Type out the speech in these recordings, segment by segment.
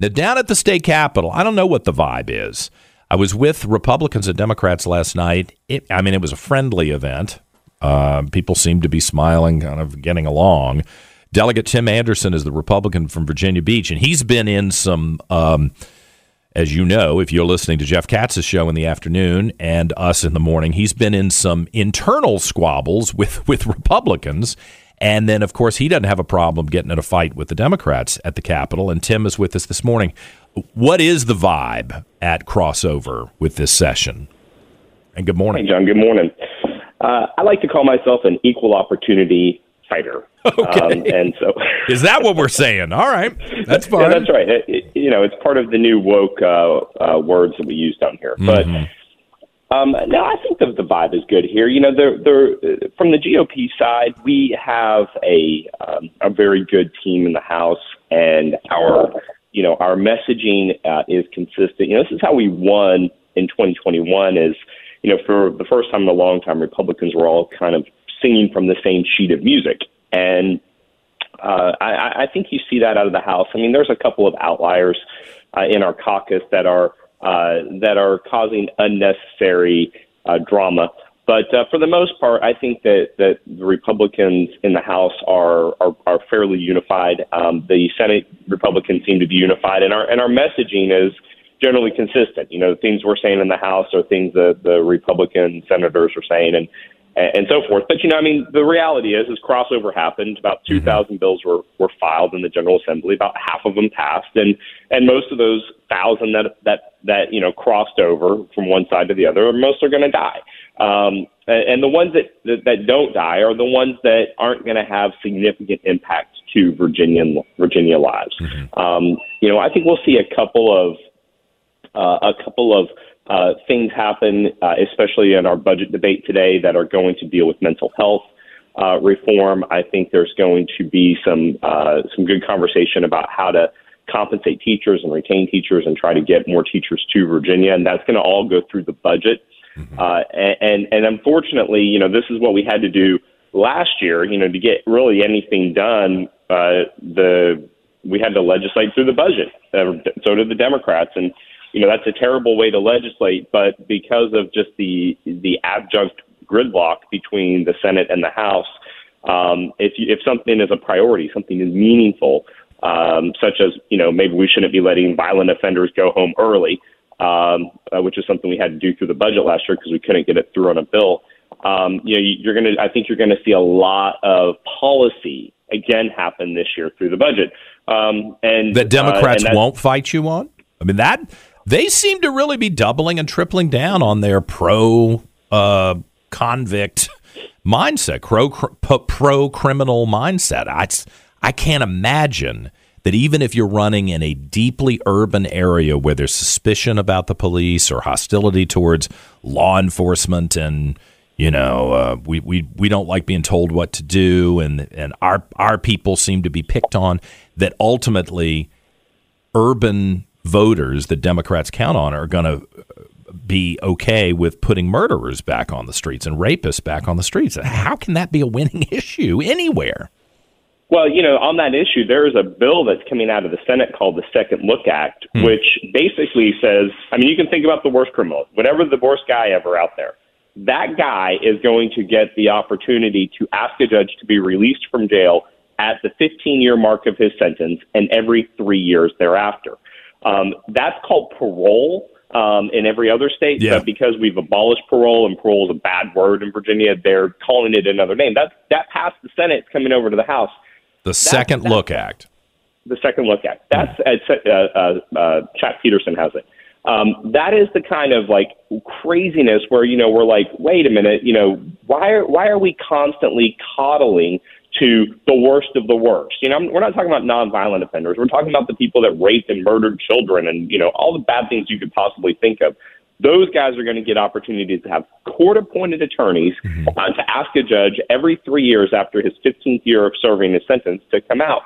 Now, down at the state capitol, I don't know what the vibe is. I was with Republicans and Democrats last night. It, I mean, it was a friendly event. Uh, people seemed to be smiling, kind of getting along. Delegate Tim Anderson is the Republican from Virginia Beach, and he's been in some, um, as you know, if you're listening to Jeff Katz's show in the afternoon and us in the morning, he's been in some internal squabbles with, with Republicans. And then, of course, he doesn't have a problem getting in a fight with the Democrats at the Capitol. And Tim is with us this morning. What is the vibe at crossover with this session? And good morning. Hey, John. Good morning. Uh, I like to call myself an equal opportunity fighter. Okay. Um, and so, is that what we're saying? All right, that's fine. yeah, that's right. It, it, you know, it's part of the new woke uh, uh, words that we use down here. But Mm-hmm. Um, no, I think the, the vibe is good here. You know, they're, they're, from the GOP side, we have a um, a very good team in the House, and our you know our messaging uh, is consistent. You know, this is how we won in 2021. Is you know, for the first time in a long time, Republicans were all kind of singing from the same sheet of music. And uh, I, I think you see that out of the House. I mean, there's a couple of outliers uh, in our caucus that are that are causing unnecessary uh, drama. But uh, for the most part, I think that, that the Republicans in the House are are, are fairly unified. Um, the Senate Republicans seem to be unified, and our and our messaging is generally consistent. You know, the things we're saying in the House are things that the Republican senators are saying, and and so forth. But you know, I mean, the reality is, is crossover happened. About two thousand bills were were filed in the General Assembly. About half of them passed, and and most of those thousand that that that you know crossed over from one side to the other, most are going to die. Um, and, and the ones that, that that don't die are the ones that aren't going to have significant impact to Virginian Virginia lives. Um, you know, I think we'll see a couple of uh, a couple of uh, things happen, uh, especially in our budget debate today, that are going to deal with mental health uh, reform. I think there's going to be some uh, some good conversation about how to compensate teachers and retain teachers and try to get more teachers to Virginia, and that's going to all go through the budget. Uh, and and unfortunately, you know, this is what we had to do last year. You know, to get really anything done, uh, the we had to legislate through the budget. Uh, so did the Democrats, and you know that's a terrible way to legislate. But because of just the the adjunct gridlock between the Senate and the House, um, if you, if something is a priority, something is meaningful, um, such as you know maybe we shouldn't be letting violent offenders go home early, um, uh, which is something we had to do through the budget last year because we couldn't get it through on a bill. Um, you know, you're going to. I think you're going to see a lot of policy again happen this year through the budget. Um, and that Democrats uh, and won't fight you on. I mean that they seem to really be doubling and tripling down on their pro uh, convict mindset, pro pro criminal mindset. I I can't imagine that even if you're running in a deeply urban area where there's suspicion about the police or hostility towards law enforcement and you know uh, we, we we don't like being told what to do and and our our people seem to be picked on that ultimately urban voters that Democrats count on are going to be okay with putting murderers back on the streets and rapists back on the streets. How can that be a winning issue anywhere? Well, you know, on that issue, there is a bill that's coming out of the Senate called the Second Look Act, Hmm. which basically says, I mean, you can think about the worst criminal, whatever the worst guy ever out there. That guy is going to get the opportunity to ask a judge to be released from jail at the 15 year mark of his sentence and every three years thereafter. Um, that's called parole um, in every other state, Yeah. but because we've abolished parole and parole is a bad word in Virginia, they're calling it another name. That that passed the Senate, it's coming over to the House. The Second that- Look Act. The Second Look Act. That's uh, uh, uh, Chap Petersen has it. Um, that is the kind of like craziness where you know we're like, wait a minute, you know, why are why are we constantly coddling to the worst of the worst. You know, we're not talking about nonviolent offenders. We're talking about the people that raped and murdered children and, you know, all the bad things you could possibly think of. Those guys are going to get opportunities to have court appointed attorneys mm-hmm. uh, to ask a judge every three years after his 15th year of serving his sentence to come out.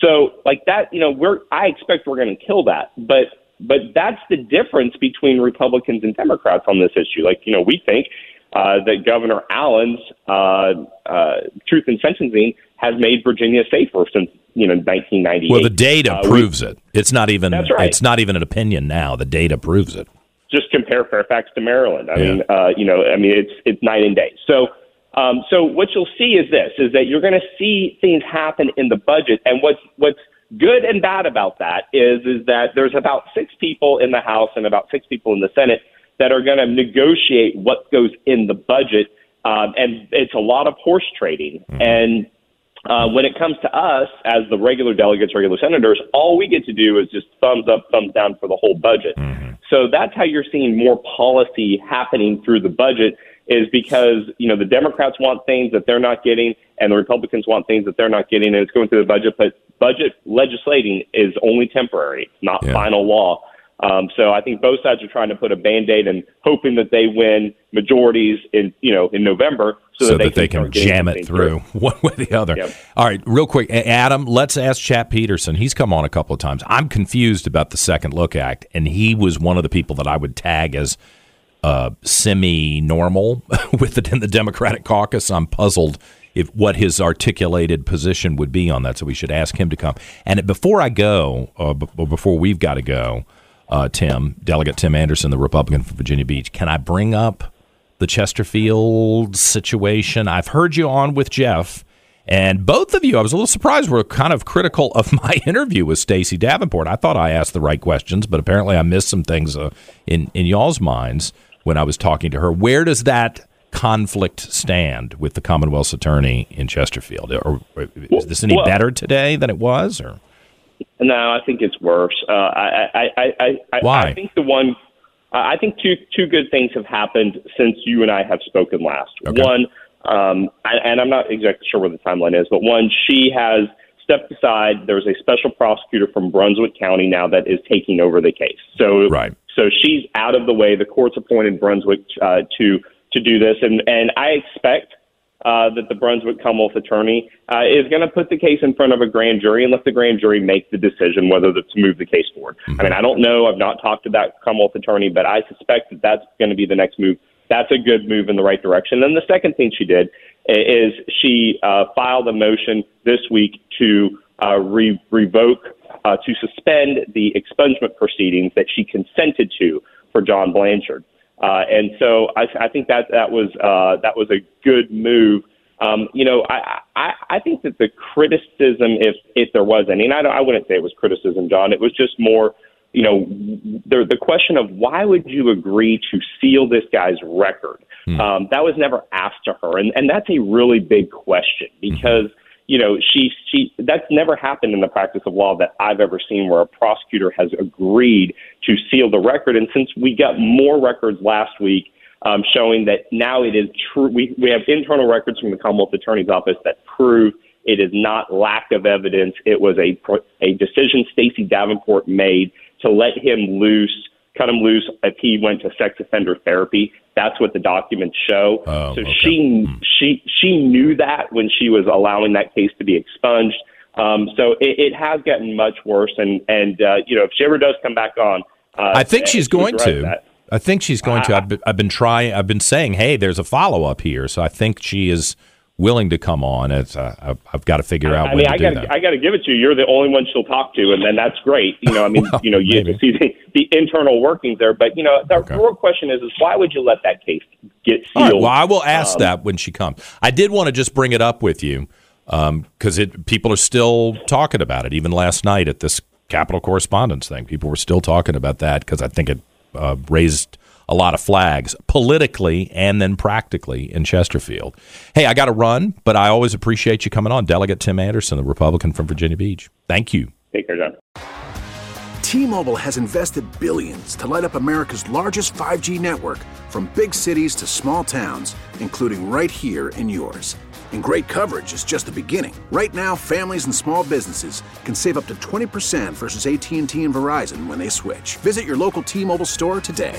So, like that, you know, we're I expect we're going to kill that, but but that's the difference between Republicans and Democrats on this issue. Like, you know, we think uh, that Governor Allen's uh, uh, truth in sentencing has made Virginia safer since you know 1998. Well, the data uh, proves we, it. It's not even. Right. It's not even an opinion now. The data proves it. Just compare Fairfax to Maryland. I yeah. mean, uh, you know, I mean, it's it's night and day. So. Um, so what you'll see is this: is that you're going to see things happen in the budget, and what's what's good and bad about that is is that there's about six people in the House and about six people in the Senate that are going to negotiate what goes in the budget, um, and it's a lot of horse trading. Mm-hmm. And uh, when it comes to us as the regular delegates, regular senators, all we get to do is just thumbs up, thumbs down for the whole budget. Mm-hmm. So that's how you're seeing more policy happening through the budget is because you know the Democrats want things that they're not getting, and the Republicans want things that they're not getting, and it's going through the budget. But budget legislating is only temporary, not yeah. final law. Um, so I think both sides are trying to put a band-aid and hoping that they win majorities in you know in November so, so that, that, they can, can jam it through, through one way or the other. Yep. All right, real quick, Adam, let's ask Chap Petersen. He's come on a couple of times. I'm confused about the Second Look Act, and he was one of the people that I would tag as uh, semi-normal with it in the Democratic caucus. I'm puzzled if what his articulated position would be on that. So we should ask him to come. And before I go, uh, b- before we've got to go, uh, Tim, Delegate Tim Anderson, the Republican from Virginia Beach, can I bring up the Chesterfield situation? I've heard you on with Jeff. And both of you, I was a little surprised, were kind of critical of my interview with Stacey Davenport. I thought I asked the right questions, but apparently I missed some things uh, in in y'all's minds when I was talking to her. Where does that conflict stand with the Commonwealth's attorney in Chesterfield? Or, is this any well, better today than it was? Or no, I think it's worse. Uh, I, I, I, I, Why? I think the one. I think two two good things have happened since you and I have spoken last. Okay. One, um, and I'm not exactly sure where the timeline is, but one, she has stepped aside. There's a special prosecutor from Brunswick County now that is taking over the case. So, right. So she's out of the way. The court's appointed Brunswick uh, to to do this, and and I expect uh, that the Brunswick Commonwealth attorney uh, is going to put the case in front of a grand jury and let the grand jury make the decision whether to move the case forward. Mm-hmm. I mean, I don't know. I've not talked to that Commonwealth attorney, but I suspect that that's going to be the next move. That's a good move in the right direction. Then the second thing she did is she uh, filed a motion this week to uh, re- revoke, uh, to suspend the expungement proceedings that she consented to for John Blanchard. Uh, and so I, I think that that was uh, that was a good move. Um, you know, I, I I think that the criticism, if if there was any, and I, I wouldn't say it was criticism, John. It was just more, you know, the the question of why would you agree to seal this guy's record? Hmm. Um, that was never asked to her, and and that's a really big question because. Hmm you know, she she that's never happened in the practice of law that I've ever seen where a prosecutor has agreed to seal the record. And since we got more records last week um, showing that now it is true, we we have internal records from the Commonwealth Attorney's Office that prove it is not lack of evidence. It was a a decision Stacey Davenport made to let him loose cut him loose if he went to sex offender therapy. That's what the documents show. Oh, so okay. she hmm. she she knew that when she was allowing that case to be expunged. Um, so it, it has gotten much worse, and and uh, you know if she ever does come back on, uh, I think she's going to. That, I think she's going to. I've been, I've been trying. I've been saying, hey, there's a follow up here. So I think she is willing to come on. It's uh, I've, got to figure out. I mean, I got I got to give it to you. You're the only one she'll talk to, and then that's great. You know, I mean, well, you know, you maybe. see the, the, internal workings there, but you know, the okay. real question is, is why would you let that case get sealed? Right, well, I will ask um, that when she comes. I did want to just bring it up with you because um, it people are still talking about it. Even last night at this Capitol correspondence thing, people were still talking about that because I think it uh, raised a lot of flags politically and then practically in Chesterfield. Hey, I got to run, but I always appreciate you coming on. Delegate Tim Anderson, the Republican from Virginia Beach. Thank you. Take care, John. T Mobile has invested billions to light up America's largest 5G network from big cities to small towns, including right here in yours. And great coverage is just the beginning. Right now, families and small businesses can save up to 20% versus AT&T and Verizon when they switch. Visit your local T-Mobile store today.